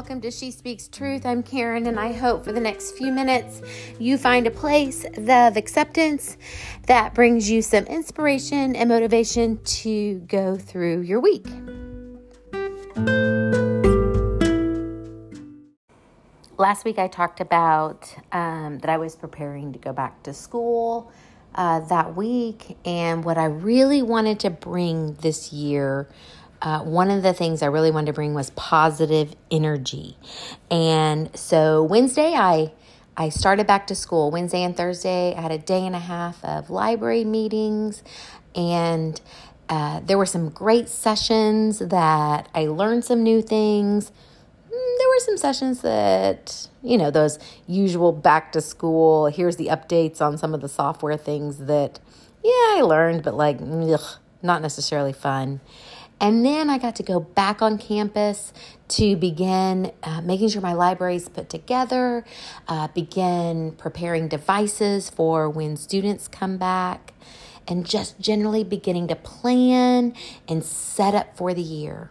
welcome to She Speaks Truth. I'm Karen, and I hope for the next few minutes you find a place of acceptance that brings you some inspiration and motivation to go through your week. Last week, I talked about um, that I was preparing to go back to school uh, that week, and what I really wanted to bring this year uh, one of the things I really wanted to bring was positive energy. And so Wednesday, I I started back to school. Wednesday and Thursday, I had a day and a half of library meetings, and uh, there were some great sessions that I learned some new things. Mm, there were some sessions that, you know, those usual back to school, here's the updates on some of the software things that, yeah, I learned, but like, ugh, not necessarily fun. And then I got to go back on campus to begin uh, making sure my library is put together, uh, begin preparing devices for when students come back, and just generally beginning to plan and set up for the year.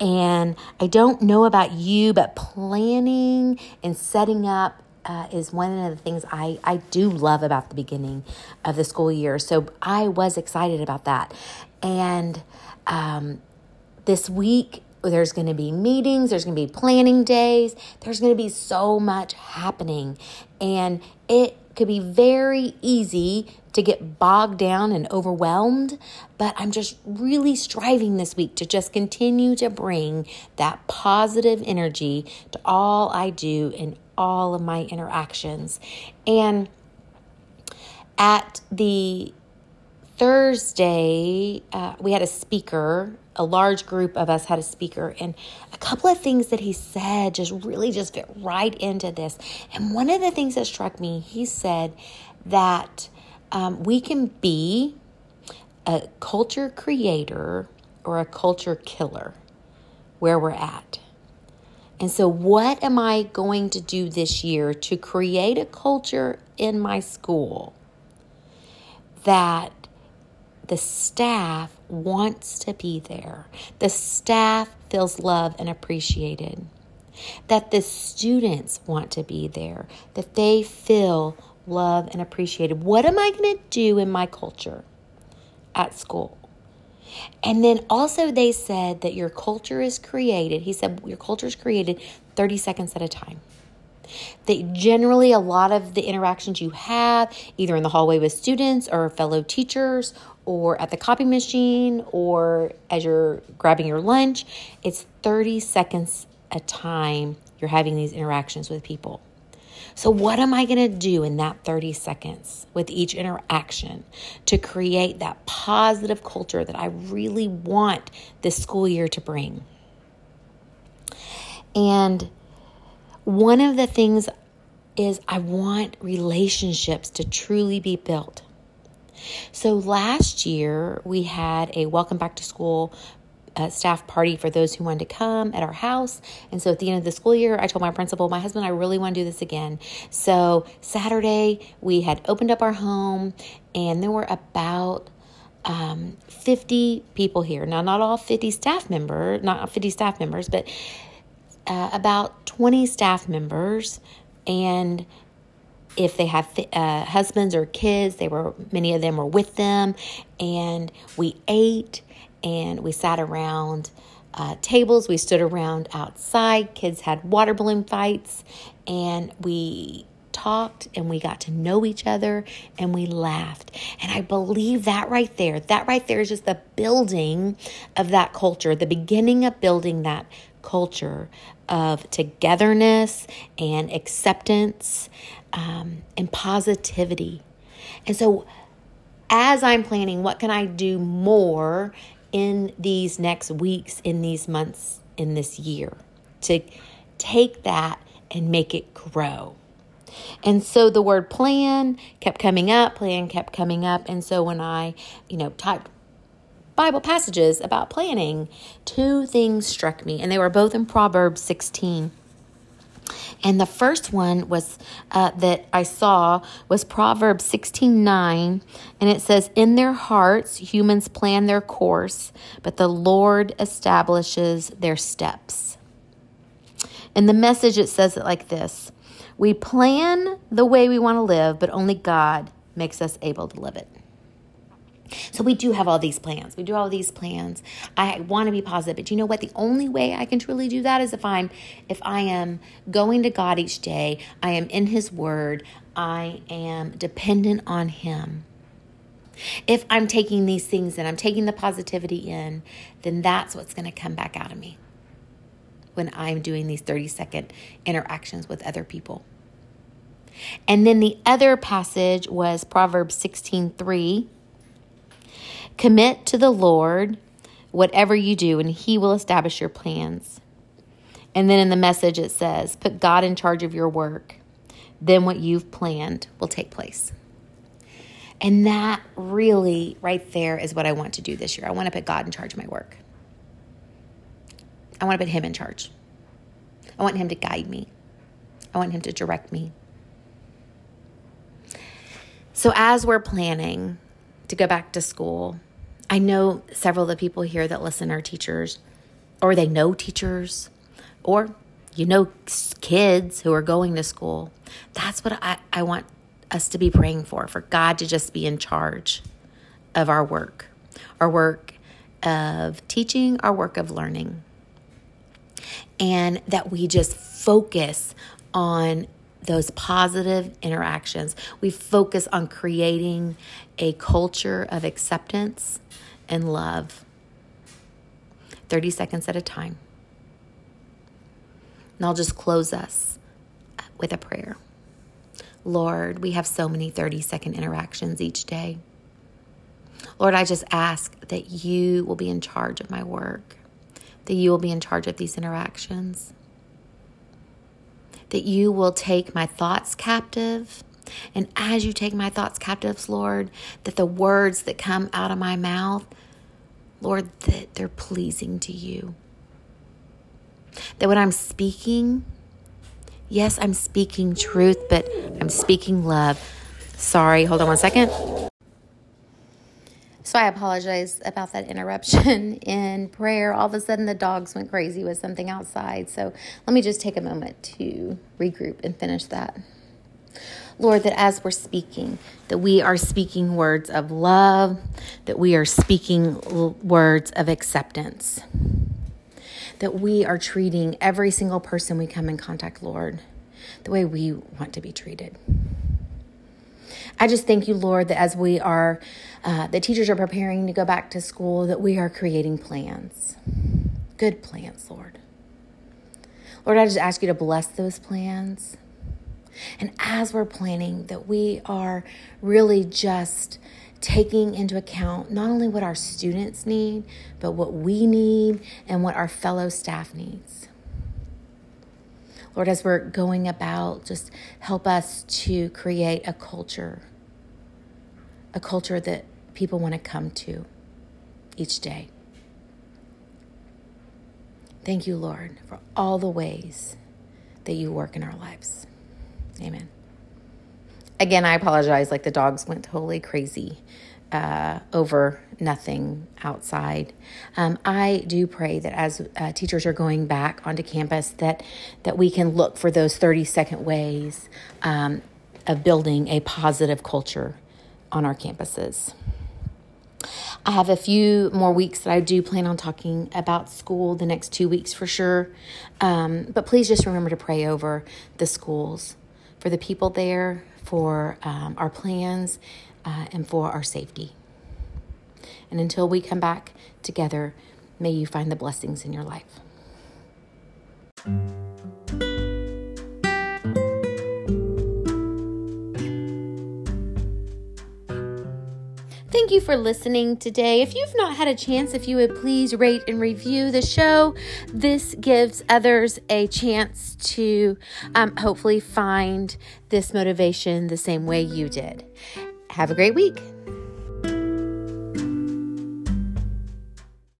And I don't know about you, but planning and setting up uh, is one of the things I, I do love about the beginning of the school year. So I was excited about that. And um, this week, there's going to be meetings, there's going to be planning days, there's going to be so much happening. And it could be very easy to get bogged down and overwhelmed, but I'm just really striving this week to just continue to bring that positive energy to all I do in all of my interactions. And at the Thursday, uh, we had a speaker. A large group of us had a speaker, and a couple of things that he said just really just fit right into this. And one of the things that struck me, he said that um, we can be a culture creator or a culture killer where we're at. And so, what am I going to do this year to create a culture in my school that the staff wants to be there. The staff feels loved and appreciated. That the students want to be there. That they feel loved and appreciated. What am I going to do in my culture at school? And then also, they said that your culture is created. He said your culture is created 30 seconds at a time. That generally, a lot of the interactions you have, either in the hallway with students or fellow teachers or at the copy machine or as you're grabbing your lunch, it's 30 seconds a time you're having these interactions with people. So, what am I going to do in that 30 seconds with each interaction to create that positive culture that I really want this school year to bring? And one of the things is I want relationships to truly be built. So last year we had a welcome back to school uh, staff party for those who wanted to come at our house. And so at the end of the school year, I told my principal, my husband, I really want to do this again. So Saturday, we had opened up our home, and there were about um, 50 people here. Now, not all 50 staff member, not 50 staff members, but uh, about 20 staff members. And if they have uh, husbands or kids, they were many of them were with them, and we ate and we sat around uh, tables. We stood around outside. Kids had water balloon fights, and we talked and we got to know each other and we laughed. And I believe that right there, that right there is just the building of that culture, the beginning of building that culture of togetherness and acceptance um, and positivity. And so, as I'm planning, what can I do more in these next weeks, in these months, in this year to take that and make it grow? And so the word plan kept coming up, plan kept coming up. And so when I, you know, typed Bible passages about planning, two things struck me, and they were both in Proverbs 16. And the first one was uh, that I saw was Proverbs 16 9. And it says, In their hearts, humans plan their course, but the Lord establishes their steps. In the message, it says it like this We plan the way we want to live, but only God makes us able to live it. So we do have all these plans. We do all these plans. I want to be positive, but you know what? The only way I can truly do that is if I'm if I am going to God each day, I am in his word, I am dependent on him. If I'm taking these things and I'm taking the positivity in, then that's what's going to come back out of me when I'm doing these 30 second interactions with other people. And then the other passage was Proverbs 16 3 Commit to the Lord whatever you do, and He will establish your plans. And then in the message, it says, Put God in charge of your work. Then what you've planned will take place. And that really, right there, is what I want to do this year. I want to put God in charge of my work. I want to put Him in charge. I want Him to guide me. I want Him to direct me. So, as we're planning to go back to school, I know several of the people here that listen are teachers, or they know teachers, or you know kids who are going to school. That's what I, I want us to be praying for, for God to just be in charge of our work, our work of teaching, our work of learning. And that we just focus on those positive interactions. We focus on creating a culture of acceptance and love 30 seconds at a time. And I'll just close us with a prayer. Lord, we have so many 30 second interactions each day. Lord, I just ask that you will be in charge of my work, that you will be in charge of these interactions, that you will take my thoughts captive. And as you take my thoughts captives, Lord, that the words that come out of my mouth Lord, that they're pleasing to you. That when I'm speaking, yes, I'm speaking truth, but I'm speaking love. Sorry, hold on one second. So I apologize about that interruption in prayer. All of a sudden, the dogs went crazy with something outside. So let me just take a moment to regroup and finish that. Lord, that as we're speaking, that we are speaking words of love, that we are speaking words of acceptance, that we are treating every single person we come in contact, Lord, the way we want to be treated. I just thank you, Lord, that as we are, uh, the teachers are preparing to go back to school, that we are creating plans, good plans, Lord. Lord, I just ask you to bless those plans. And as we're planning, that we are really just taking into account not only what our students need, but what we need and what our fellow staff needs. Lord, as we're going about, just help us to create a culture, a culture that people want to come to each day. Thank you, Lord, for all the ways that you work in our lives. Amen. Again, I apologize. Like the dogs went totally crazy uh, over nothing outside. Um, I do pray that as uh, teachers are going back onto campus, that that we can look for those thirty second ways um, of building a positive culture on our campuses. I have a few more weeks that I do plan on talking about school the next two weeks for sure. Um, but please just remember to pray over the schools for the people there, for um, our plans, uh, and for our safety. And until we come back together, may you find the blessings in your life. Thank you for listening today. If you've not had a chance, if you would please rate and review the show, this gives others a chance to um, hopefully find this motivation the same way you did. Have a great week.